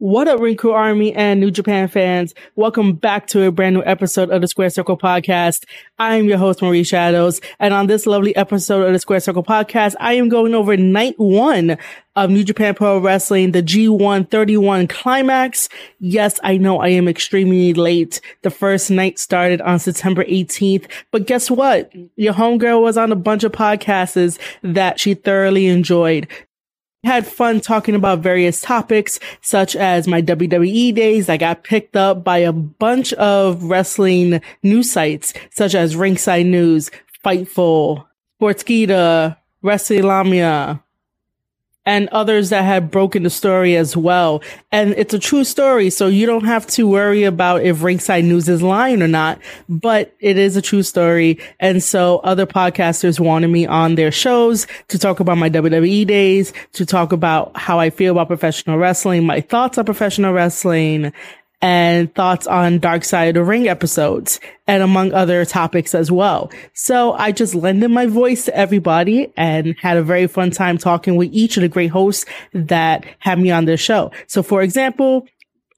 What up, Crew Army and New Japan fans? Welcome back to a brand new episode of the Square Circle Podcast. I am your host, Marie Shadows. And on this lovely episode of the Square Circle Podcast, I am going over night one of New Japan Pro Wrestling, the G131 climax. Yes, I know I am extremely late. The first night started on September 18th, but guess what? Your homegirl was on a bunch of podcasts that she thoroughly enjoyed had fun talking about various topics such as my WWE days. I got picked up by a bunch of wrestling news sites such as Ringside News, Fightful, Sportskeeda, Wrestling Lamia, and others that have broken the story as well. And it's a true story, so you don't have to worry about if Ringside News is lying or not, but it is a true story. And so other podcasters wanted me on their shows to talk about my WWE days, to talk about how I feel about professional wrestling, my thoughts on professional wrestling, and thoughts on Dark Side of the Ring episodes and among other topics as well. So I just lended my voice to everybody and had a very fun time talking with each of the great hosts that had me on their show. So for example,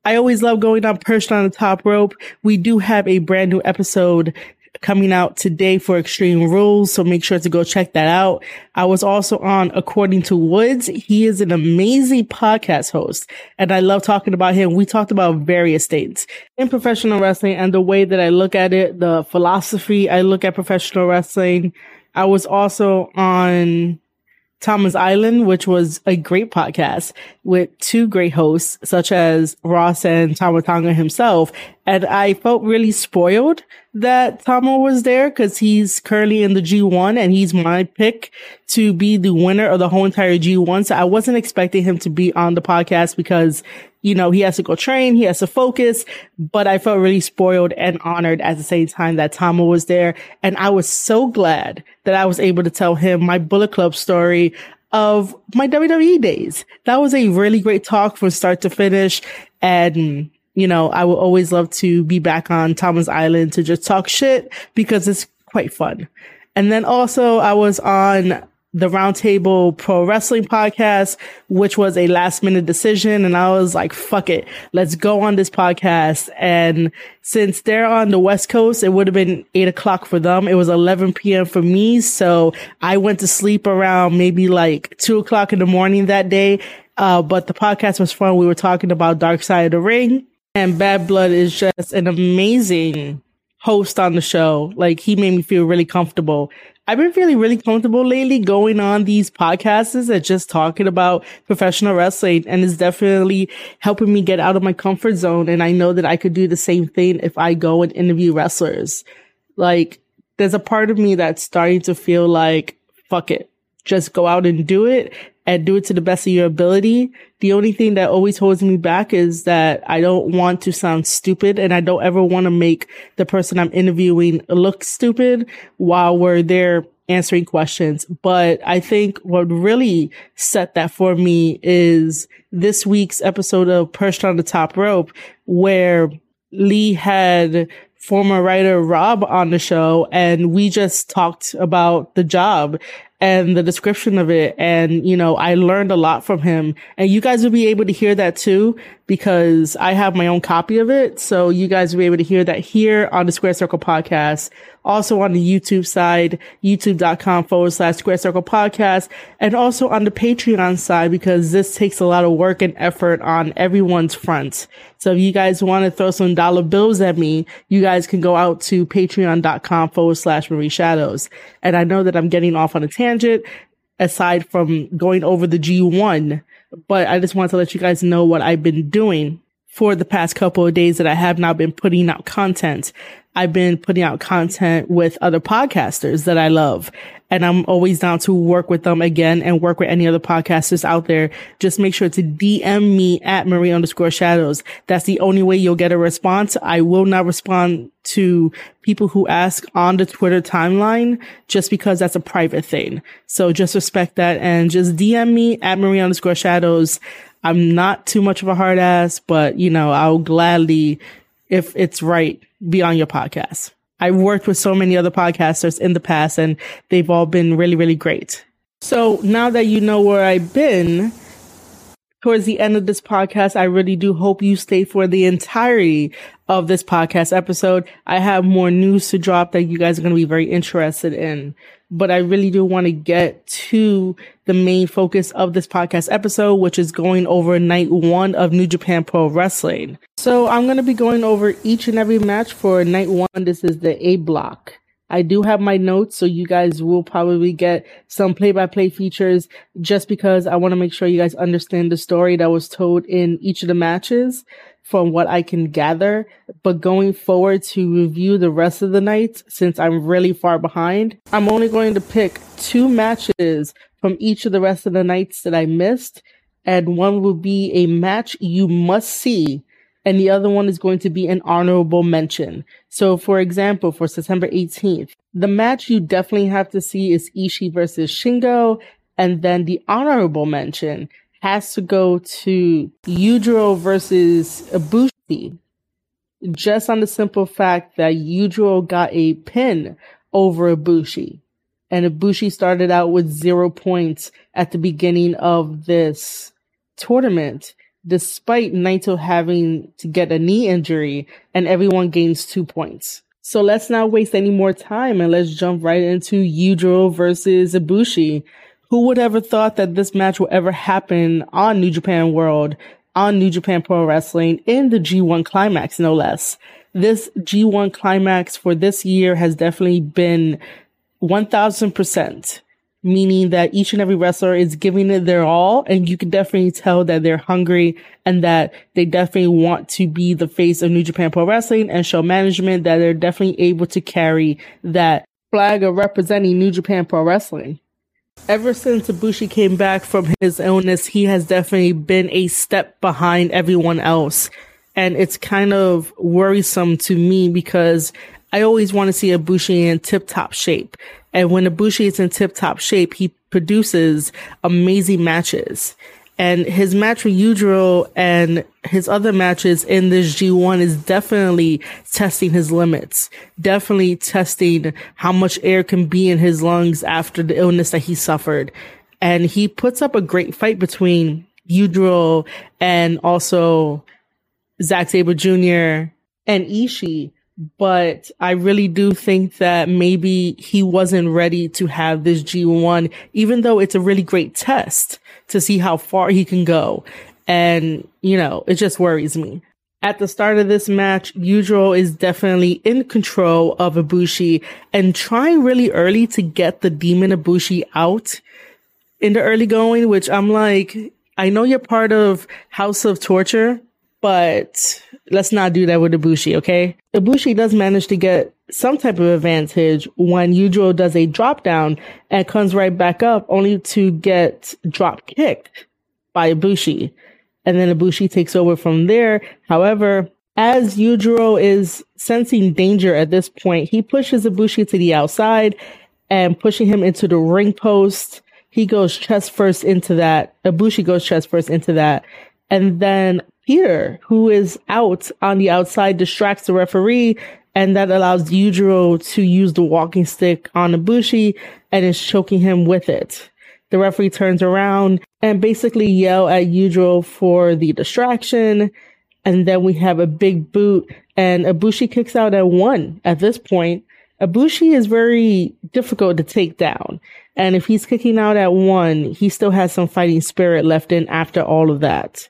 I always love going on perched on the top rope. We do have a brand new episode coming out today for Extreme Rules. So make sure to go check that out. I was also on According to Woods. He is an amazing podcast host and I love talking about him. We talked about various things in professional wrestling and the way that I look at it, the philosophy I look at professional wrestling. I was also on Tama's Island, which was a great podcast with two great hosts, such as Ross and Tama Tonga himself. And I felt really spoiled that Tama was there because he's currently in the G1 and he's my pick to be the winner of the whole entire G1. So I wasn't expecting him to be on the podcast because, you know, he has to go train, he has to focus, but I felt really spoiled and honored at the same time that Tama was there. And I was so glad that I was able to tell him my Bullet Club story of my WWE days. That was a really great talk from start to finish. And you know, I will always love to be back on Tama's Island to just talk shit because it's quite fun. And then also I was on the Roundtable Pro Wrestling podcast, which was a last minute decision. And I was like, fuck it. Let's go on this podcast. And since they're on the West Coast, it would have been eight o'clock for them. It was 11 p.m. for me. So I went to sleep around maybe like two o'clock in the morning that day. Uh, but the podcast was fun. We were talking about Dark Side of the Ring and Bad Blood is just an amazing host on the show. Like he made me feel really comfortable. I've been feeling really comfortable lately going on these podcasts and just talking about professional wrestling and it's definitely helping me get out of my comfort zone. And I know that I could do the same thing if I go and interview wrestlers. Like there's a part of me that's starting to feel like, fuck it, just go out and do it and do it to the best of your ability. The only thing that always holds me back is that I don't want to sound stupid and I don't ever want to make the person I'm interviewing look stupid while we're there answering questions. But I think what really set that for me is this week's episode of Perched on the Top Rope where Lee had former writer Rob on the show and we just talked about the job and the description of it. And, you know, I learned a lot from him and you guys will be able to hear that too, because I have my own copy of it. So you guys will be able to hear that here on the Square Circle podcast also on the YouTube side, youtube.com forward slash square circle podcast, and also on the Patreon side, because this takes a lot of work and effort on everyone's front. So if you guys want to throw some dollar bills at me, you guys can go out to patreon.com forward slash Marie Shadows. And I know that I'm getting off on a tangent aside from going over the G1, but I just want to let you guys know what I've been doing for the past couple of days that I have now been putting out content. I've been putting out content with other podcasters that I love. And I'm always down to work with them again and work with any other podcasters out there. Just make sure to DM me at Marie underscore shadows. That's the only way you'll get a response. I will not respond to people who ask on the Twitter timeline just because that's a private thing. So just respect that and just DM me at Marie underscore shadows. I'm not too much of a hard ass, but you know, I'll gladly, if it's right, be on your podcast. I've worked with so many other podcasters in the past and they've all been really, really great. So now that you know where I've been, towards the end of this podcast, I really do hope you stay for the entirety of this podcast episode. I have more news to drop that you guys are going to be very interested in, but I really do want to get to the main focus of this podcast episode, which is going over night one of New Japan Pro Wrestling. So I'm going to be going over each and every match for night one. This is the A block. I do have my notes, so you guys will probably get some play by play features just because I want to make sure you guys understand the story that was told in each of the matches from what I can gather. But going forward to review the rest of the nights, since I'm really far behind, I'm only going to pick two matches from each of the rest of the nights that I missed. And one will be a match you must see and the other one is going to be an honorable mention. So, for example, for September 18th, the match you definitely have to see is Ishii versus Shingo, and then the honorable mention has to go to Yujiro versus Ibushi, just on the simple fact that Yujiro got a pin over Ibushi. And Ibushi started out with zero points at the beginning of this tournament despite Naito having to get a knee injury and everyone gains two points. So let's not waste any more time and let's jump right into Yujiro versus Ibushi. Who would ever thought that this match would ever happen on New Japan World, on New Japan Pro Wrestling in the G1 climax, no less. This G1 climax for this year has definitely been 1000% meaning that each and every wrestler is giving it their all. And you can definitely tell that they're hungry and that they definitely want to be the face of New Japan Pro Wrestling and show management that they're definitely able to carry that flag of representing New Japan Pro Wrestling. Ever since Ibushi came back from his illness, he has definitely been a step behind everyone else. And it's kind of worrisome to me because I always want to see Ibushi in tip top shape. And when Ibushi is in tip top shape, he produces amazing matches. And his match with Yujiro and his other matches in this G1 is definitely testing his limits. Definitely testing how much air can be in his lungs after the illness that he suffered. And he puts up a great fight between Yujiro and also Zack Sabre Jr. and Ishii but I really do think that maybe he wasn't ready to have this G1, even though it's a really great test to see how far he can go. And, you know, it just worries me. At the start of this match, Yujiro is definitely in control of Ibushi and trying really early to get the demon Ibushi out in the early going, which I'm like, I know you're part of House of Torture, but let's not do that with Ibushi, okay? Ibushi does manage to get some type of advantage when Yujiro does a drop down and comes right back up only to get drop kicked by Ibushi. And then Ibushi takes over from there. However, as Yujiro is sensing danger at this point, he pushes Ibushi to the outside and pushing him into the ring post. He goes chest first into that. Ibushi goes chest first into that. And then Pieter, who is out on the outside, distracts the referee, and that allows Yujiro to use the walking stick on Ibushi and is choking him with it. The referee turns around and basically yell at Yujiro for the distraction. And then we have a big boot and Ibushi kicks out at one at this point. Ibushi is very difficult to take down. And if he's kicking out at one, he still has some fighting spirit left in after all of that.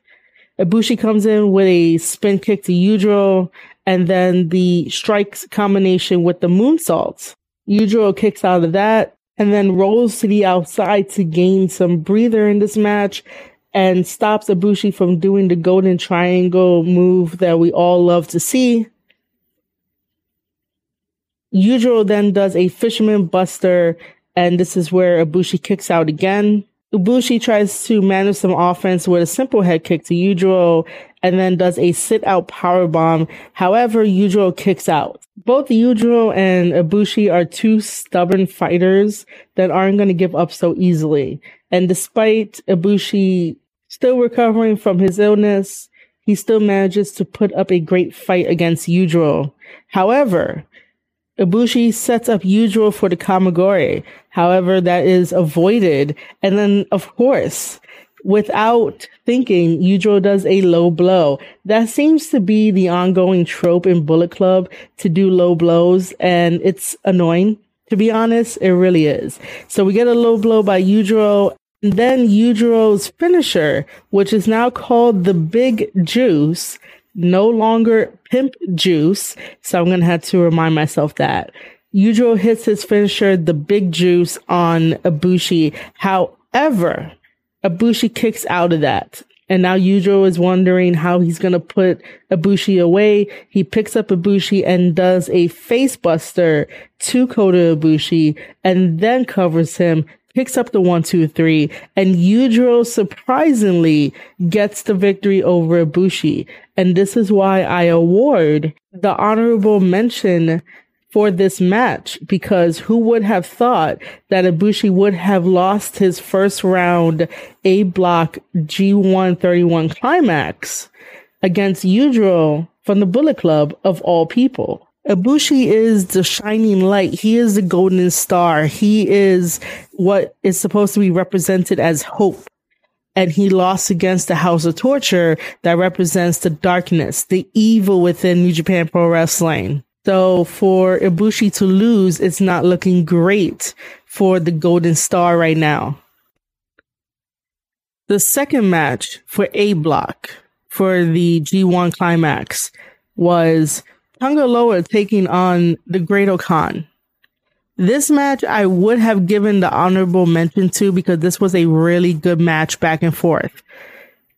Ibushi comes in with a spin kick to Yujiro and then the strikes combination with the moonsaults. Yujiro kicks out of that and then rolls to the outside to gain some breather in this match and stops Ibushi from doing the golden triangle move that we all love to see. Yujiro then does a fisherman buster and this is where Ibushi kicks out again. Ibushi tries to manage some offense with a simple head kick to Yujiro and then does a sit out power bomb. However, Yujiro kicks out. Both Yujiro and Ibushi are two stubborn fighters that aren't going to give up so easily. And despite Ibushi still recovering from his illness, he still manages to put up a great fight against Yujiro. However, Ibushi sets up Yujiro for the Kamigoye. However, that is avoided. And then, of course, without thinking, Yujiro does a low blow. That seems to be the ongoing trope in Bullet Club to do low blows, and it's annoying. To be honest, it really is. So we get a low blow by Yujiro, and then Yujiro's finisher, which is now called the Big Juice, no longer Pimp Juice. So I'm going to have to remind myself that. Yujiro hits his finisher, the Big Juice, on Ibushi. However, Ibushi kicks out of that. And now Yujiro is wondering how he's going to put Ibushi away. He picks up Ibushi and does a facebuster to Kota Ibushi and then covers him, picks up the one, two, three, and Yujiro surprisingly gets the victory over Ibushi. And this is why I award the honorable mention for this match because who would have thought that Ibushi would have lost his first round A block G131 climax against Yujiro from the Bullet Club of all people. Ibushi is the shining light. He is the golden star. He is what is supposed to be represented as hope. And he lost against the House of Torture that represents the darkness, the evil within New Japan Pro Wrestling. So for Ibushi to lose, it's not looking great for the Golden Star right now. The second match for A block for the G1 climax was Tanga Loa taking on the Great-O-Khan. This match I would have given the honorable mention to because this was a really good match back and forth.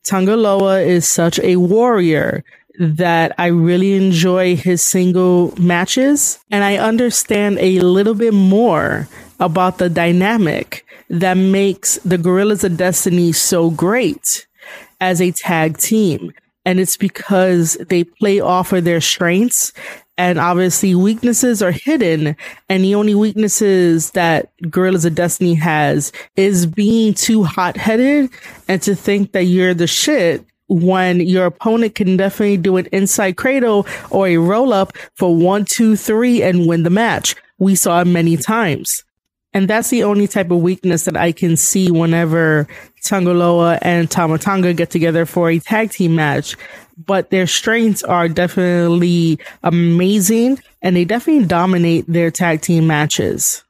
Tanga Loa is such a warrior that I really enjoy his single matches and I understand a little bit more about the dynamic that makes the Guerrillas of Destiny so great as a tag team. And it's because they play off of their strengths and obviously weaknesses are hidden. And the only weaknesses that Guerrillas of Destiny has is being too hot headed and to think that you're the shit when your opponent can definitely do an inside cradle or a roll up for one, two, three and win the match. We saw it many times. And that's the only type of weakness that I can see whenever Tanga Loa and Tama Tonga get together for a tag team match. But their strengths are definitely amazing and they definitely dominate their tag team matches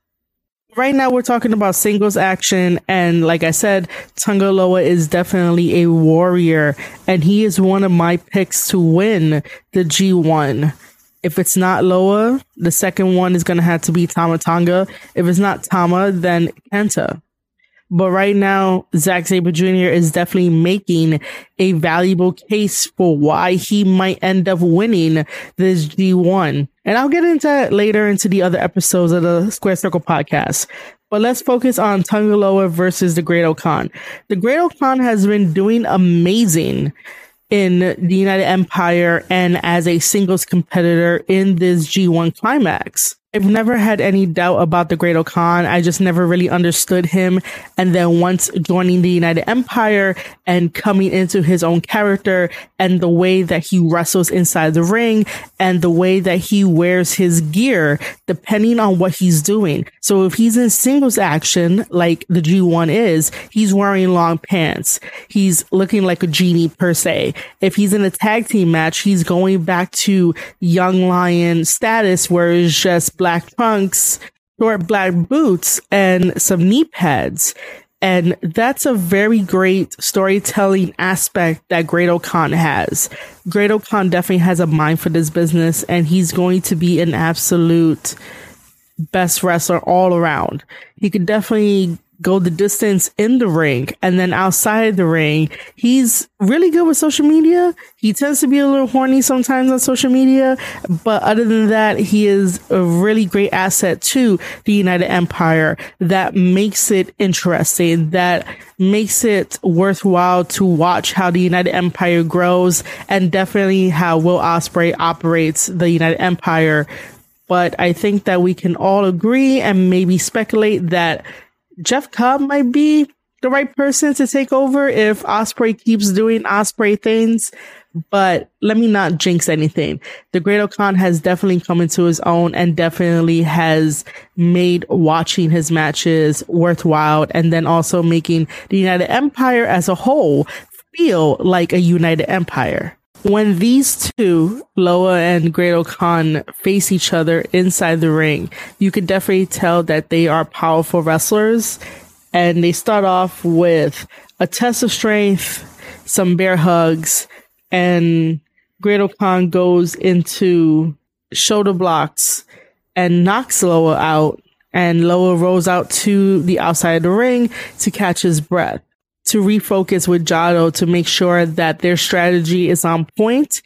right now we're talking about singles action and like I said, Tanga Loa is definitely a warrior and he is one of my picks to win the G1. If it's not Loa, the second one is going to have to be Tama Tonga. If it's not Tama, then Kenta. But right now, Zack Sabre Jr. is definitely making a valuable case for why he might end up winning this G1. And I'll get into that later into the other episodes of the Square Circle podcast. But let's focus on Tanga Loa versus the Great-O-Khan. The Great-O-Khan has been doing amazing in the United Empire and as a singles competitor in this G1 climax. I've never had any doubt about the Great-O-Khan. I just never really understood him. And then once joining the United Empire and coming into his own character and the way that he wrestles inside the ring and the way that he wears his gear, depending on what he's doing. So if he's in singles action, like the G1 is, he's wearing long pants. He's looking like a genie per se. If he's in a tag team match, he's going back to young lion status where it's just black trunks, short black boots, and some knee pads. And that's a very great storytelling aspect that Great-O-Khan has. Great-O-Khan definitely has a mind for this business and he's going to be an absolute best wrestler all around. He could definitely go the distance in the ring and then outside the ring. He's really good with social media. He tends to be a little horny sometimes on social media, but other than that, he is a really great asset to the United Empire that makes it interesting, that makes it worthwhile to watch how the United Empire grows and definitely how Will Ospreay operates the United Empire. But I think that we can all agree and maybe speculate that Jeff Cobb might be the right person to take over if Ospreay keeps doing Ospreay things. but let me not jinx anything. The Great-O-Khan has definitely come into his own and definitely has made watching his matches worthwhile and then also making the United Empire as a whole feel like a united empire. When these two, Loa and Great-O-Khan, face each other inside the ring, you can definitely tell that they are powerful wrestlers. And they start off with a test of strength, some bear hugs, and Great-O-Khan goes into shoulder blocks and knocks Loa out. And Loa rolls out to the outside of the ring to catch his breath to refocus with Jado to make sure that their strategy is on point.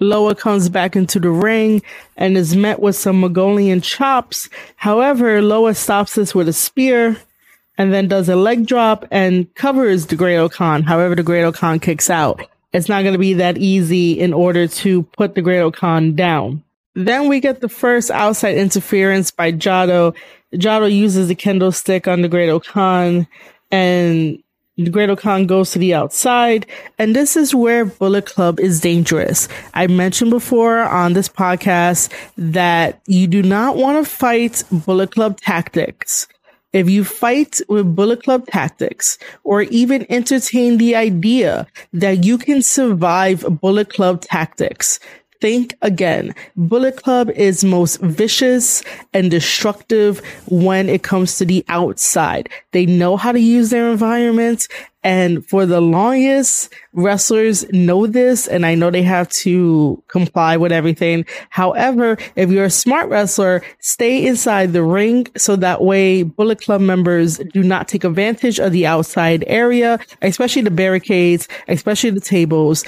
Loa comes back into the ring and is met with some Mongolian chops. However, Loa stops this with a spear and then does a leg drop and covers the Great-O-Khan. However, the Great-O-Khan kicks out. It's not going to be that easy in order to put the Great-O-Khan down. Then we get the first outside interference by Jado. Jado uses the kendo stick on the Great-O-Khan and the Great-O-Khan goes to the outside, and this is where Bullet Club is dangerous. I mentioned before on this podcast that you do not want to fight Bullet Club tactics. If you fight with Bullet Club tactics or even entertain the idea that you can survive Bullet Club tactics, think again. Bullet Club is most vicious and destructive when it comes to the outside. They know how to use their environment. And for the longest, wrestlers know this, and I know they have to comply with everything. However, if you're a smart wrestler, stay inside the ring so that way Bullet Club members do not take advantage of the outside area, especially the barricades, especially the tables,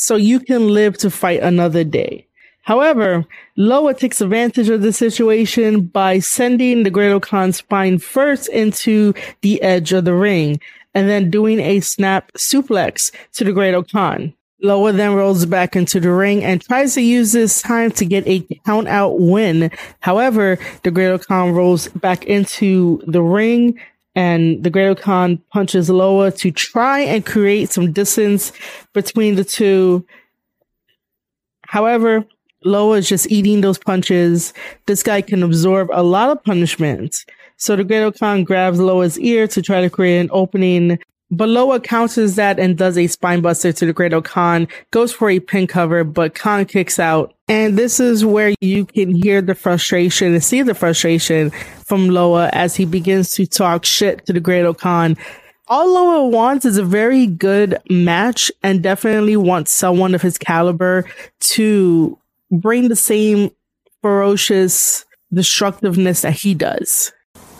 so you can live to fight another day. However, Loa takes advantage of the situation by sending the Great-O-Khan spine first into the edge of the ring and then doing a snap suplex to the Great-O-Khan. Loa then rolls back into the ring and tries to use this time to get a count out win. However, the Great-O-Khan rolls back into the ring and the Great-O-Khan punches Loa to try and create some distance between the two. However, Loa is just eating those punches. This guy can absorb a lot of punishment. So the Great-O-Khan grabs Loa's ear to try to create an opening but Loa counters that and does a spinebuster to the Great-O-Khan, goes for a pin cover, but Khan kicks out. And this is where you can hear the frustration and see the frustration from Loa as he begins to talk shit to the Great-O-Khan. All Loa wants is a very good match and definitely wants someone of his caliber to bring the same ferocious destructiveness that he does.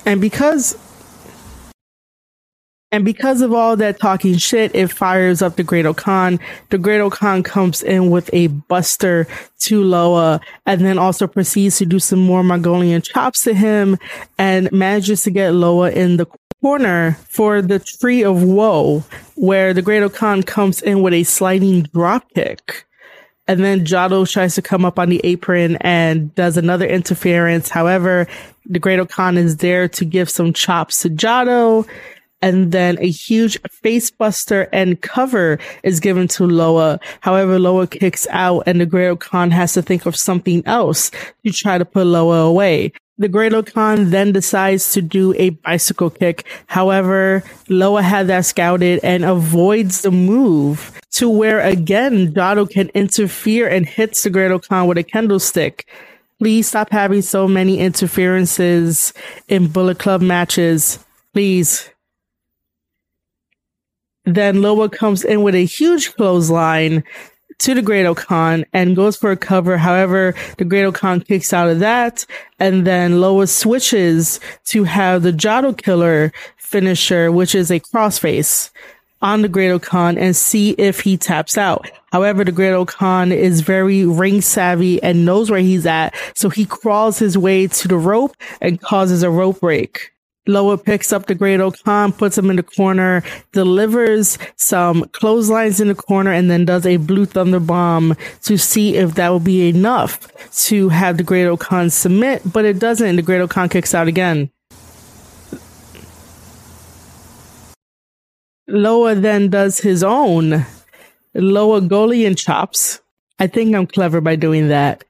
And because and because of all that talking shit, it fires up the Great-O-Khan. The Great-O-Khan comes in with a buster to Loa and then also proceeds to do some more Mongolian chops to him and manages to get Loa in the corner for the Tree of Woe, where the Great-O-Khan comes in with a sliding drop kick. And then Jado tries to come up on the apron and does another interference. However, the Great-O-Khan is there to give some chops to Jado and then a huge facebuster and cover is given to Loa. However, Loa kicks out and the Great-O-Khan has to think of something else to try to put Loa away. The Great-O-Khan then decides to do a bicycle kick. However, Loa had that scouted and avoids the move to where again, Jado can interfere and hits the Great-O-Khan with a kendo stick. Please stop having so many interferences in Bullet Club matches. Please. Then Loa comes in with a huge clothesline to the Great-O-Khan and goes for a cover. However, the Great-O-Khan kicks out of that. And then Loa switches to have the Jado Killer finisher, which is a crossface on the Great-O-Khan and see if he taps out. However, the Great-O-Khan is very ring savvy and knows where he's at. So he crawls his way to the rope and causes a rope break. Loa picks up the Great-O-Khan, puts him in the corner, delivers some clotheslines in the corner, and then does a blue thunder bomb to see if that will be enough to have the Great-O-Khan submit, but it doesn't. The Great-O-Khan kicks out again. Loa then does his own Loa Golian chops. I think I'm clever by doing that.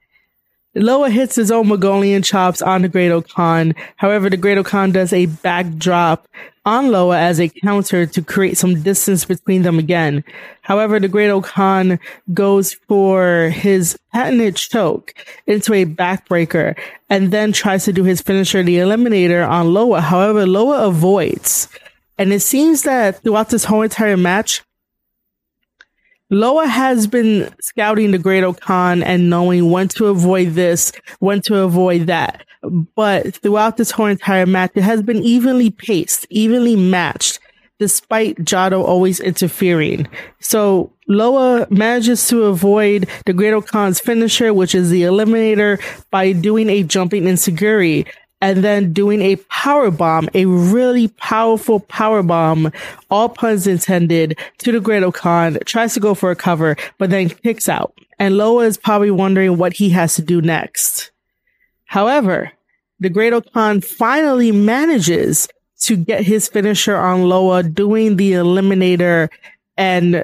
Loa hits his own Mongolian chops on the Great-O-Khan. However, the Great-O-Khan does a backdrop on Loa as a counter to create some distance between them again. However, the Great-O-Khan goes for his patented choke into a backbreaker and then tries to do his finisher, the Eliminator, on Loa. However, Loa avoids. And it seems that throughout this whole entire match, Loa has been scouting the Great-O-Khan and knowing when to avoid this, when to avoid that. But throughout this whole entire match, it has been evenly paced, evenly matched, despite Jado always interfering. So Loa manages to avoid the Great-O-Khan's finisher, which is the Eliminator, by doing a jumping enzuigiri and then doing a power bomb, a really powerful power bomb, all puns intended, to the Great-O-Khan, tries to go for a cover, but then kicks out. And Loa is probably wondering what he has to do next. However, the Great-O-Khan finally manages to get his finisher on Loa, doing the eliminator and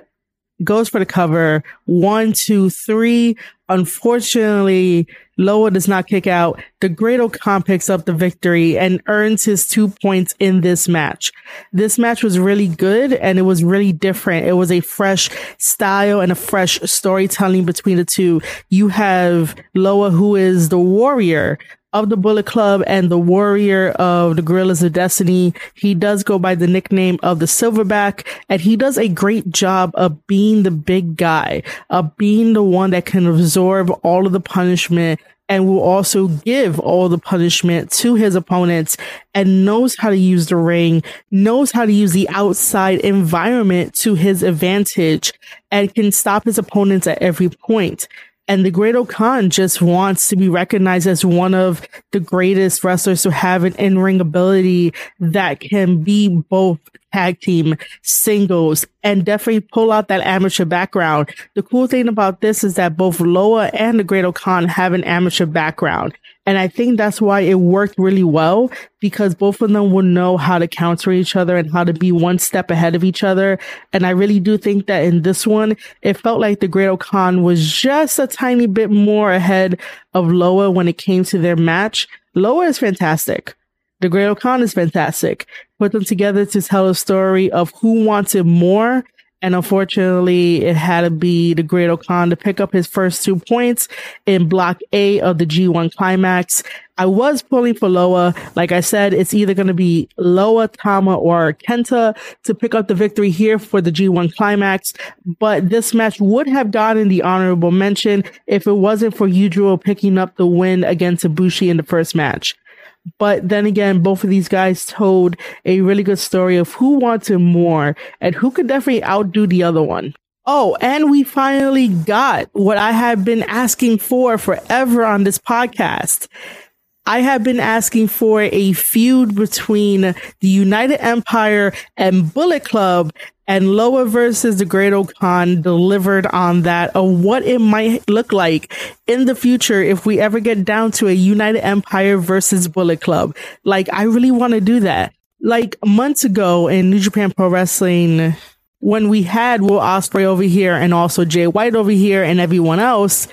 goes for the cover. One, two, three. Unfortunately, Loa does not kick out. The Great-O-Khan picks up the victory and earns his two points in this match. This match was really good and it was really different. It was a fresh style and a fresh storytelling between the two. You have Loa, who is the warrior of the Bullet Club and the warrior of the Guerrillas of Destiny. He does go by the nickname of the Silverback and he does a great job of being the big guy, of being the one that can absorb all of the punishment and will also give all the punishment to his opponents and knows how to use the ring, knows how to use the outside environment to his advantage and can stop his opponents at every point. And the Great-O-Khan just wants to be recognized as one of the greatest wrestlers to have an in-ring ability that can be both tag team, singles, and definitely pull out that amateur background. The cool thing about this is that both Loa and the Great-O-Khan have an amateur background. And I think that's why it worked really well because both of them will know how to counter each other and how to be one step ahead of each other. And I really do think that in this one, it felt like the Great-O-Khan was just a tiny bit more ahead of Loa when it came to their match. Loa is fantastic. The Great-O-Khan is fantastic. Put them together to tell a story of who wanted more and unfortunately, it had to be the Great-O-Khan to pick up his first two points in block A of the G1 climax. I was pulling for Loa. Like I said, it's either going to be Loa, Tama, or Kenta to pick up the victory here for the G1 climax. But this match would have gotten the honorable mention if it wasn't for Yujiro picking up the win against Ibushi in the first match. But then again, both of these guys told a really good story of who wanted more and who could definitely outdo the other one. Oh, and we finally got what I have been asking for forever on this podcast. I have been asking for a feud between the United Empire and Bullet Club and Loa versus the Great-O-Khan delivered on that of what it might look like in the future if we ever get down to a United Empire versus Bullet Club. Like, I really want to do that. Like months ago in New Japan Pro Wrestling, when we had Will Ospreay over here and also Jay White over here and everyone else,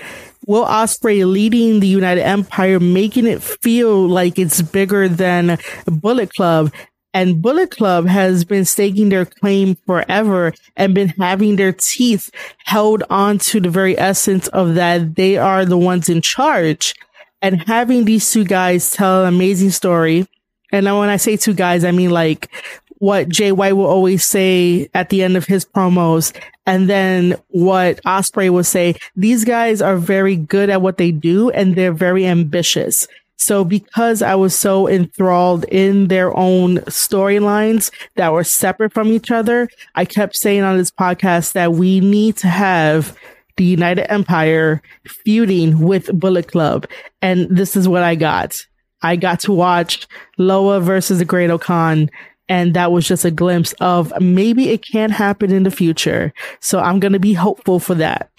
Will Ospreay leading the United Empire, making it feel like it's bigger than Bullet Club. And Bullet Club has been staking their claim forever and been having their teeth held on to the very essence of that they are the ones in charge. And having these two guys tell an amazing story. And when I say two guys, I mean like what Jay White will always say at the end of his promos. And then what Ospreay will say, these guys are very good at what they do and they're very ambitious. So because I was so enthralled in their own storylines that were separate from each other, I kept saying on this podcast that we need to have the United Empire feuding with Bullet Club. And this is what I got. I got to watch Loa versus the Great-O-Khan. And that was just a glimpse of maybe it can happen in the future. So I'm going to be hopeful for that.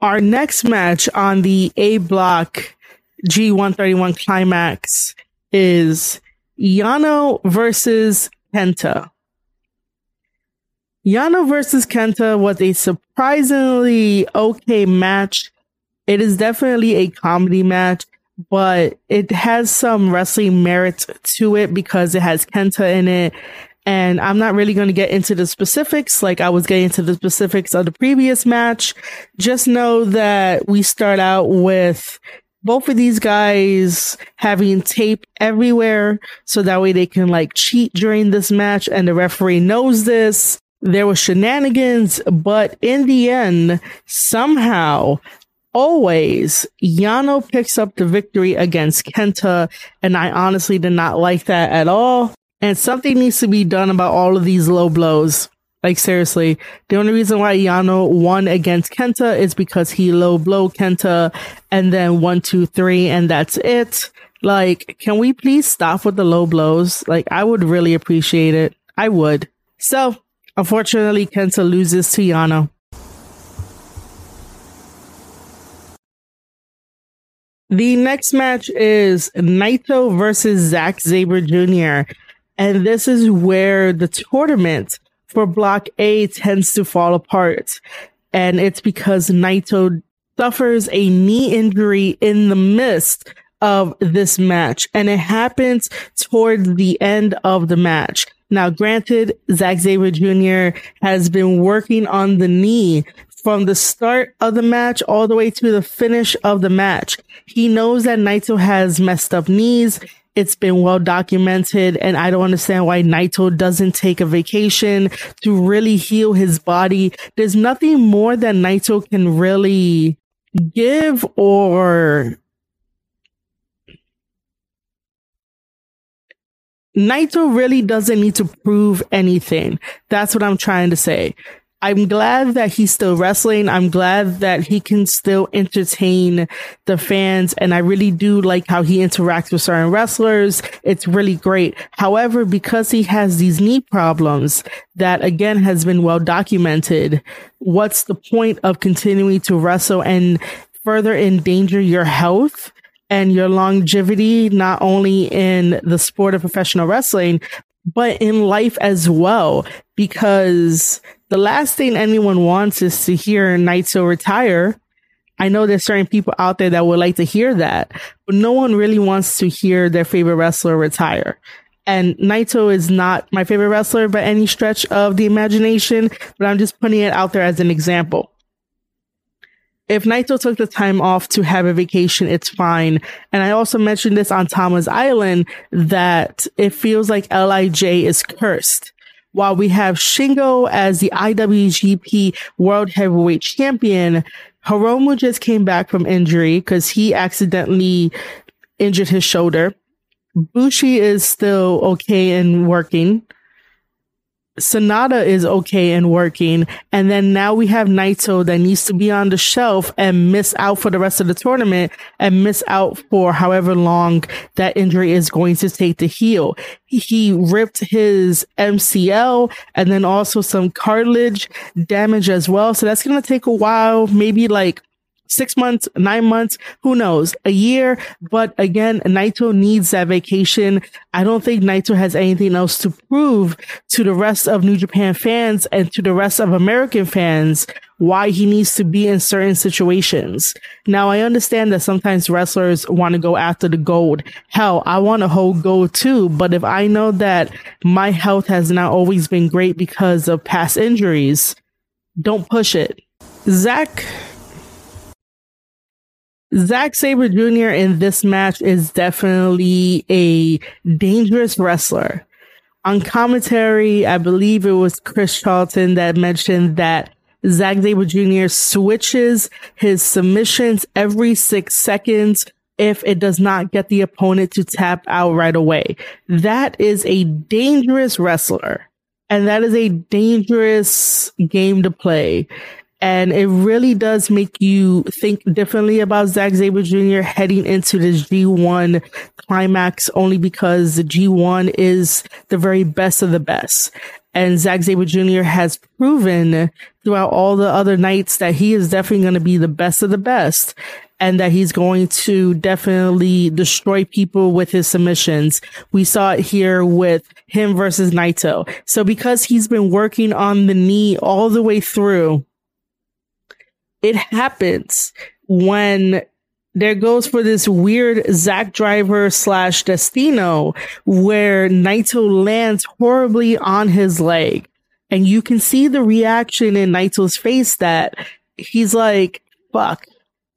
Our next match on the A block G131 climax is Yano versus Kenta. Yano versus Kenta was a surprisingly okay match. It is definitely a comedy match, but it has some wrestling merit to it because it has Kenta in it. And I'm not really going to get into the specifics like I was getting into the specifics of the previous match. Just know that we start out with both of these guys having tape everywhere so that way they can like cheat during this match and the referee knows this. There was shenanigans, but in the end, somehow, always, Yano picks up the victory against Kenta, and I honestly did not like that at all. And something needs to be done about all of these low blows. Like seriously, the only reason why Yano won against Kenta is because he low blow Kenta and then one, two, three, and that's it. Like, can we please stop with the low blows? Like, I would really appreciate it. I would. So, unfortunately, Kenta loses to Yano. The next match is Naito versus Zack Sabre Jr. And this is where the tournament for block A tends to fall apart. And it's because Naito suffers a knee injury in the midst of this match. And it happens toward the end of the match. Now, granted, Zack Sabre Jr. has been working on the knee from the start of the match all the way to the finish of the match. He knows that Naito has messed up knees. It's been well documented and I don't understand why Naito doesn't take a vacation to really heal his body. There's nothing more that Naito can really give or Naito really doesn't need to prove anything. That's what I'm trying to say. I'm glad that he's still wrestling. I'm glad that he can still entertain the fans. And I really do like how he interacts with certain wrestlers. It's really great. However, because he has these knee problems that again has been well documented, what's the point of continuing to wrestle and further endanger your health? and your longevity, not only in the sport of professional wrestling, but in life as well, because the last thing anyone wants is to hear Naito retire. I know there's certain people out there that would like to hear that, but no one really wants to hear their favorite wrestler retire. And Naito is not my favorite wrestler by any stretch of the imagination, but I'm just putting it out there as an example. If Naito took the time off to have a vacation, it's fine. And I also mentioned this on Tama's Island that it feels like LIJ is cursed while we have Shingo as the IWGP World Heavyweight Champion, Hiromu just came back from injury because he accidentally injured his shoulder. Bushi is still okay and working. Sanada is okay and working. And then now we have Naito that needs to be on the shelf and miss out for the rest of the tournament and miss out for however long that injury is going to take to heal. He ripped his MCL and then also some cartilage damage as well. So that's going to take a while, maybe like six months, nine months, who knows, a year. But again, Naito needs that vacation. I don't think Naito has anything else to prove to the rest of New Japan fans and to the rest of American fans why he needs to be in certain situations. Now, I understand that sometimes wrestlers want to go after the gold. Hell, I want to hold gold too. But if I know that my health has not always been great because of past injuries, don't push it. Zack Zack Sabre Jr. in this match is definitely a dangerous wrestler. On commentary, I believe it was Chris Charlton that mentioned that Zack Sabre Jr. switches his submissions every six seconds if it does not get the opponent to tap out right away. That is a dangerous wrestler. And that is a dangerous game to play. And it really does make you think differently about Zack Sabre Jr. heading into this G1 climax only because the G1 is the very best of the best. And Zack Sabre Jr. has proven throughout all the other nights that he is definitely going to be the best of the best and that he's going to definitely destroy people with his submissions. We saw it here with him versus Naito. So because he's been working on the knee all the way through, it happens when there goes for this weird Zack Driver slash Destino where Naito lands horribly on his leg. And you can see the reaction in Naito's face that he's like, fuck,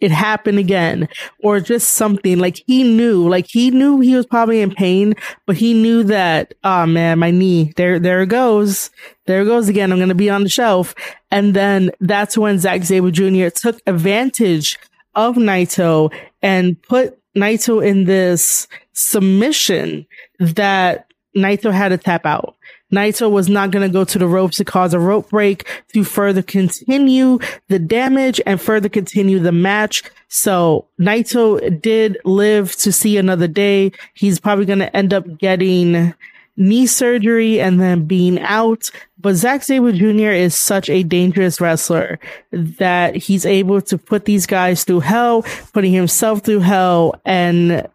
it happened again or just something like he knew like he knew he was probably in pain but he knew that oh man my knee there there it goes there it goes again i'm gonna be on the shelf and then that's when Zack Sabre Jr. took advantage of Naito and put Naito in this submission that Naito had to tap out. Naito was not going to go to the ropes to cause a rope break to further continue the damage and further continue the match. So Naito did live to see another day. He's probably going to end up getting knee surgery and then being out. But Zack Sabre Jr. is such a dangerous wrestler that he's able to put these guys through hell, putting himself through hell and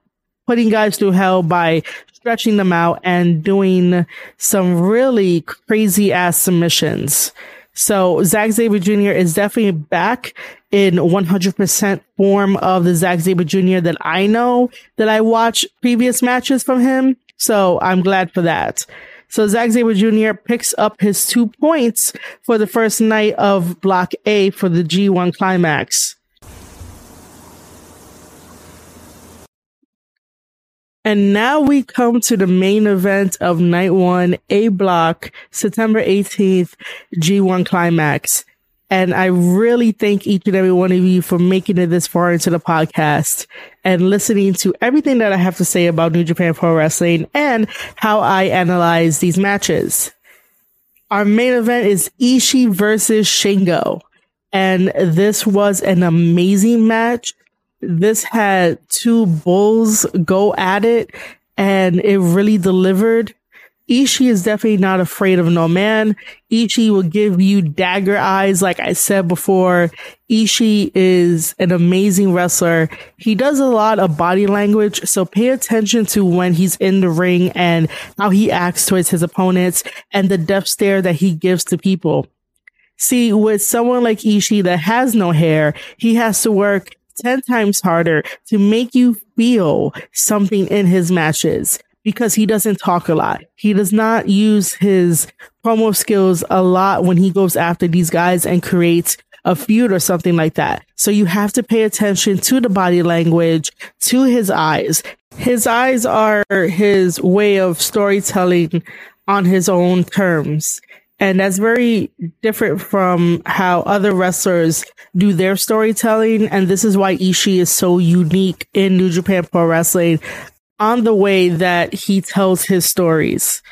putting guys through hell by stretching them out and doing some really crazy ass submissions. So Zack Sabre Jr. is definitely back in 100% form of the Zack Sabre Jr. that I know that I watched previous matches from him. So I'm glad for that. So Zack Sabre Jr. picks up his two points for the first night of Block A for the G1 climax. And now we come to the main event of night one, A block, September 18th, G1 climax. And I really thank each and every one of you for making it this far into the podcast and listening to everything that I have to say about New Japan Pro Wrestling and how I analyze these matches. Our main event is Ishii versus Shingo. And this was an amazing match this had two bulls go at it and it really delivered. Ishii is definitely not afraid of no man. Ishii will give you dagger eyes. Like I said before, Ishii is an amazing wrestler. He does a lot of body language. So pay attention to when he's in the ring and how he acts towards his opponents and the death stare that he gives to people. See, with someone like Ishii that has no hair, he has to work 10 times harder to make you feel something in his matches because he doesn't talk a lot. He does not use his promo skills a lot when he goes after these guys and creates a feud or something like that. So you have to pay attention to the body language, to his eyes. His eyes are his way of storytelling on his own terms. And that's very different from how other wrestlers do their storytelling. And this is why Ishii is so unique in New Japan Pro Wrestling on the way that he tells his stories.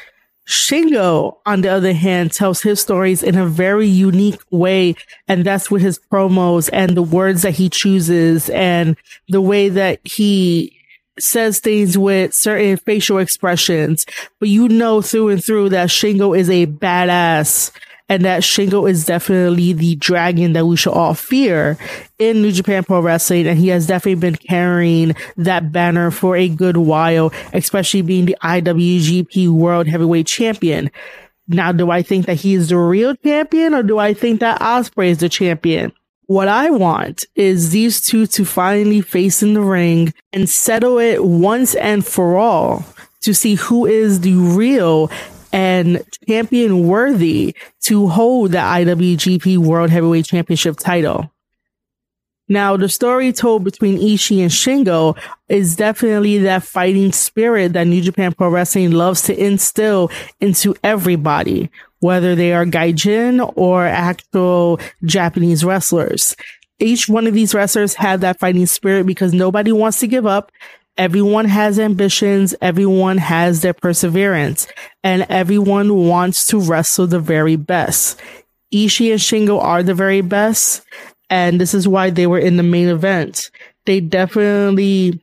Shingo, on the other hand, tells his stories in a very unique way. And that's with his promos and the words that he chooses and the way that he says things with certain facial expressions, but you know through and through that Shingo is a badass and that Shingo is definitely the dragon that we should all fear in New Japan Pro Wrestling. And he has definitely been carrying that banner for a good while, especially being the IWGP World Heavyweight Champion. Now, do I think that he's the real champion or do I think that Ospreay is the champion? What I want is these two to finally face in the ring and settle it once and for all to see who is the real and champion worthy to hold the IWGP World Heavyweight Championship title. Now, the story told between Ishii and Shingo is definitely that fighting spirit that New Japan Pro Wrestling loves to instill into everybody, whether they are gaijin or actual Japanese wrestlers. Each one of these wrestlers had that fighting spirit because nobody wants to give up. Everyone has ambitions. Everyone has their perseverance and everyone wants to wrestle the very best. Ishii and Shingo are the very best. And this is why they were in the main event. They definitely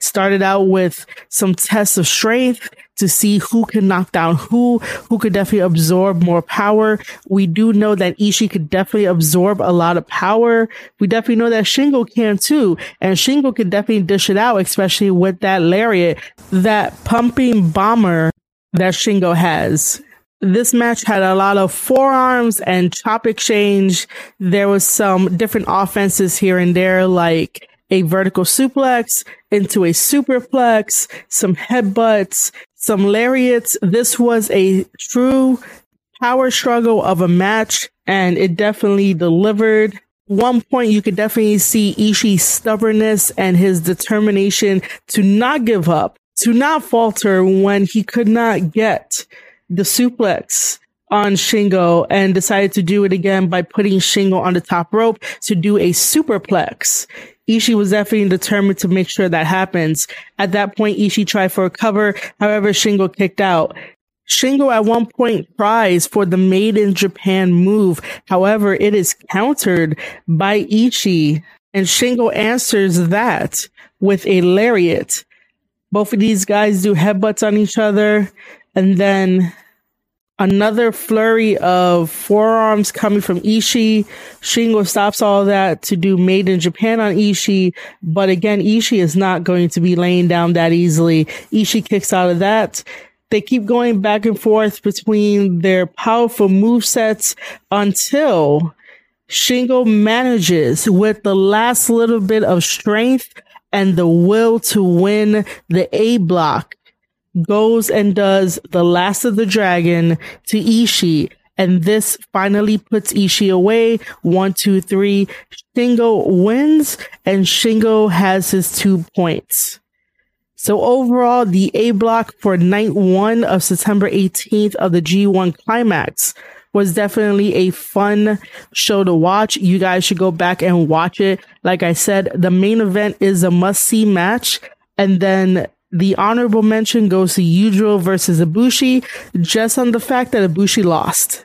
started out with some tests of strength to see who can knock down who, who could definitely absorb more power. We do know that Ishii could definitely absorb a lot of power. We definitely know that Shingo can too. And Shingo could definitely dish it out, especially with that lariat, that pumping bomber that Shingo has. This match had a lot of forearms and chop exchange. There was some different offenses here and there, like a vertical suplex into a superplex, some headbutts, some lariats. This was a true power struggle of a match and it definitely delivered. One point you could definitely see Ishii's stubbornness and his determination to not give up, to not falter when he could not get the suplex on Shingo and decided to do it again by putting Shingo on the top rope to do a superplex. Ishii was definitely determined to make sure that happens. At that point, Ishii tried for a cover. However, Shingo kicked out. Shingo at one point tries for the made in Japan move. However, it is countered by Ishii and Shingo answers that with a lariat. Both of these guys do headbutts on each other and then another flurry of forearms coming from Ishii. Shingo stops all that to do made in Japan on Ishii. But again, Ishii is not going to be laying down that easily. Ishii kicks out of that. They keep going back and forth between their powerful move sets until Shingo manages with the last little bit of strength and the will to win the A block goes and does the last of the dragon to Ishii. And this finally puts Ishii away. One, two, three. Shingo wins and Shingo has his two points. So overall, the A block for night one of September 18th of the G1 climax was definitely a fun show to watch. You guys should go back and watch it. Like I said, the main event is a must see match. And then the honorable mention goes to Yujiro versus Ibushi, just on the fact that Ibushi lost.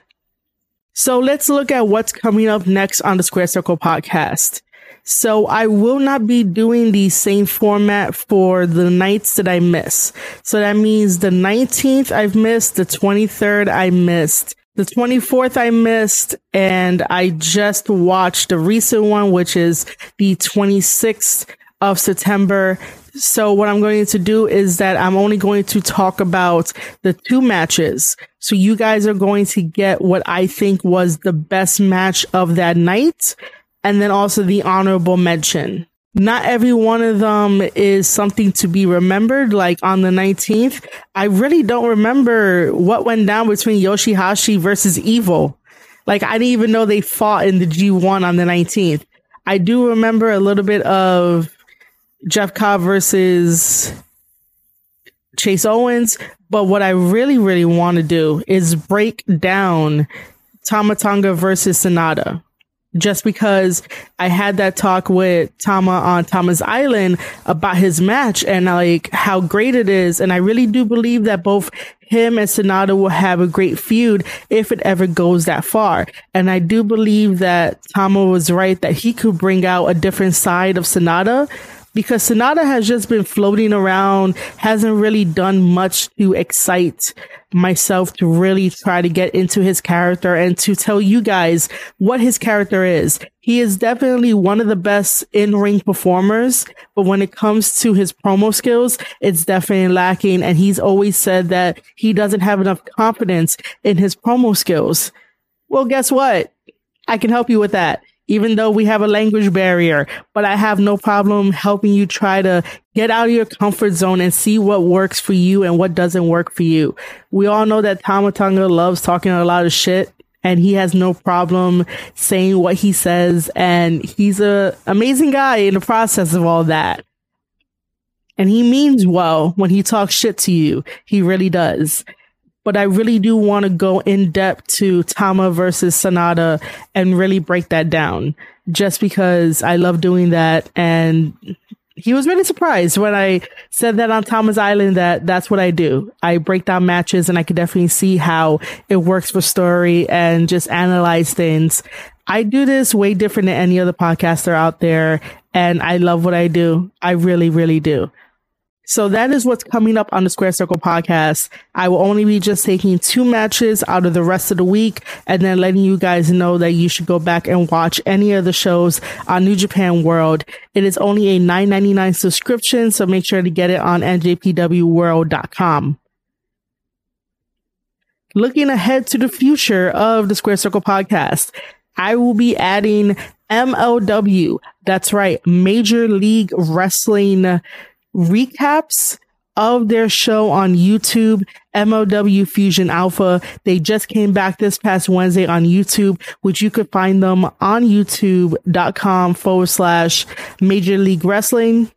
So let's look at what's coming up next on the Square Circle podcast. So I will not be doing the same format for the nights that I miss. So that means the 19th I've missed, the 23rd I missed, the 24th I missed, and I just watched the recent one, which is the 26th of September. So what I'm going to do is that I'm only going to talk about the two matches. So you guys are going to get what I think was the best match of that night. And then also the honorable mention. Not every one of them is something to be remembered. Like on the 19th, I really don't remember what went down between Yoshihashi versus Evil. Like I didn't even know they fought in the G1 on the 19th. I do remember a little bit of Jeff Cobb versus Chase Owens. But what I really, really want to do is break down Tama Tonga versus Sanada. Just because I had that talk with Tama on Tama's Island about his match and like how great it is. And I really do believe that both him and Sanada will have a great feud if it ever goes that far. And I do believe that Tama was right that he could bring out a different side of Sanada because Sanada has just been floating around, hasn't really done much to excite myself to really try to get into his character and to tell you guys what his character is. He is definitely one of the best in-ring performers, but when it comes to his promo skills, it's definitely lacking. And he's always said that he doesn't have enough confidence in his promo skills. Well, guess what? I can help you with that even though we have a language barrier, but I have no problem helping you try to get out of your comfort zone and see what works for you and what doesn't work for you. We all know that Tama Tonga loves talking a lot of shit and he has no problem saying what he says and he's a amazing guy in the process of all that. And he means well when he talks shit to you. He really does but I really do want to go in depth to Tama versus Sanada and really break that down just because I love doing that. And he was really surprised when I said that on Tama's Island that that's what I do. I break down matches and I can definitely see how it works for story and just analyze things. I do this way different than any other podcaster out there and I love what I do. I really, really do. So that is what's coming up on the Square Circle podcast. I will only be just taking two matches out of the rest of the week and then letting you guys know that you should go back and watch any of the shows on New Japan World. It is only a $9.99 subscription, so make sure to get it on njpwworld.com. looking ahead to the future of the Square Circle podcast, I will be adding MLW. That's right. Major League Wrestling recaps of their show on YouTube, MLW Fusion Alpha. They just came back this past Wednesday on YouTube, which you could find them on youtube.com forward slash Major League Wrestling.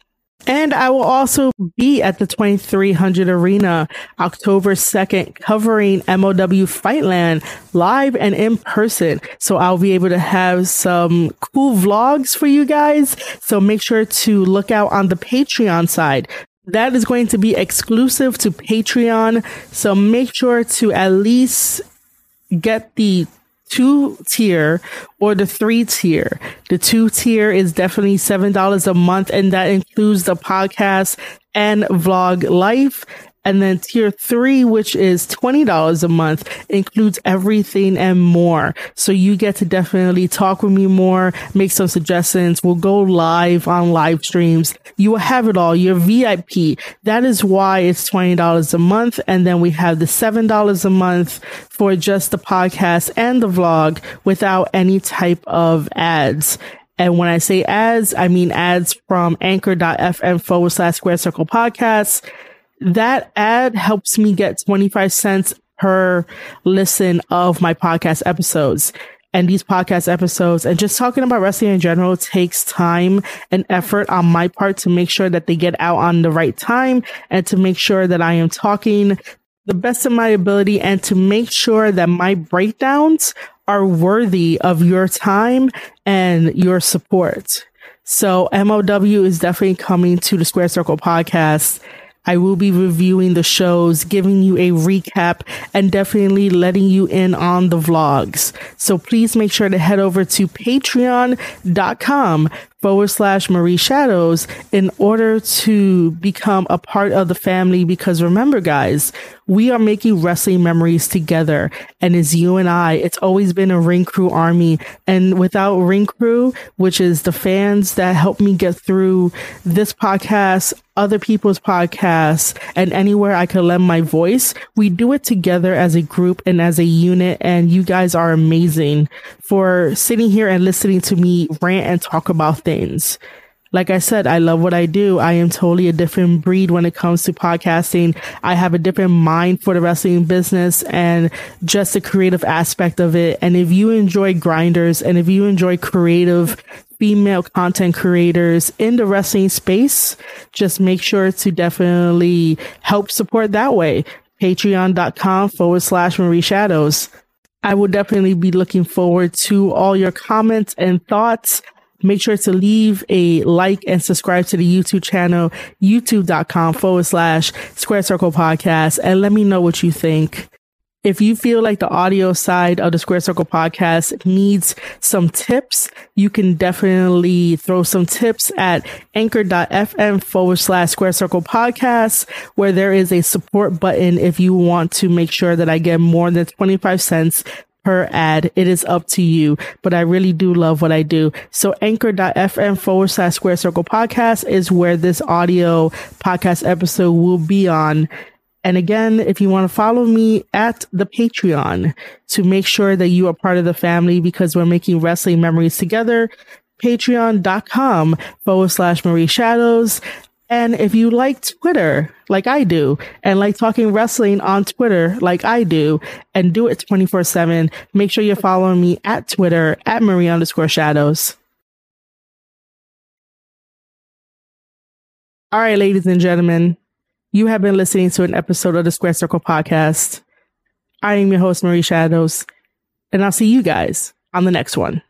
And I will also be at the 2300 Arena October 2nd covering MLW Fightland live and in person. So I'll be able to have some cool vlogs for you guys. So make sure to look out on the Patreon side. That is going to be exclusive to Patreon. So make sure to at least get the two tier or the three tier. The two tier is definitely $7 a month and that includes the podcast and vlog life. And then tier three, which is $20 a month, includes everything and more. So you get to definitely talk with me more, make some suggestions. We'll go live on live streams. You will have it all. Your VIP. That is why it's $20 a month. And then we have the $7 a month for just the podcast and the vlog without any type of ads. And when I say ads, I mean ads from anchor.fm forward slash square circle podcasts that ad helps me get 25 cents per listen of my podcast episodes. And these podcast episodes and just talking about wrestling in general takes time and effort on my part to make sure that they get out on the right time and to make sure that I am talking the best of my ability and to make sure that my breakdowns are worthy of your time and your support. So MLW is definitely coming to the Square Circle podcast I will be reviewing the shows, giving you a recap, and definitely letting you in on the vlogs. So please make sure to head over to patreon.com forward slash Marie Shadows in order to become a part of the family. Because remember, guys, we are making wrestling memories together. And it's you and I. It's always been a ring crew army. And without ring crew, which is the fans that help me get through this podcast, other people's podcasts, and anywhere I can lend my voice, we do it together as a group and as a unit. And you guys are amazing for sitting here and listening to me rant and talk about things things. Like I said, I love what I do. I am totally a different breed when it comes to podcasting. I have a different mind for the wrestling business and just the creative aspect of it. And if you enjoy grinders and if you enjoy creative female content creators in the wrestling space, just make sure to definitely help support that way. Patreon.com forward slash Marie Shadows. I will definitely be looking forward to all your comments and thoughts. Make sure to leave a like and subscribe to the YouTube channel, youtube.com forward slash square circle podcast, and let me know what you think. If you feel like the audio side of the Square Circle podcast needs some tips, you can definitely throw some tips at anchor.fm forward slash Square Circle podcast, where there is a support button if you want to make sure that I get more than 25 cents per ad. It is up to you, but I really do love what I do. So anchor.fm forward slash square circle podcast is where this audio podcast episode will be on. And again, if you want to follow me at the Patreon to make sure that you are part of the family because we're making wrestling memories together, patreon.com forward slash Marie Shadows. And if you like Twitter, like I do, and like talking wrestling on Twitter, like I do, and do it 24 7, make sure you're following me at Twitter at Marie underscore shadows. All right, ladies and gentlemen, you have been listening to an episode of the Square Circle podcast. I am your host, Marie Shadows, and I'll see you guys on the next one.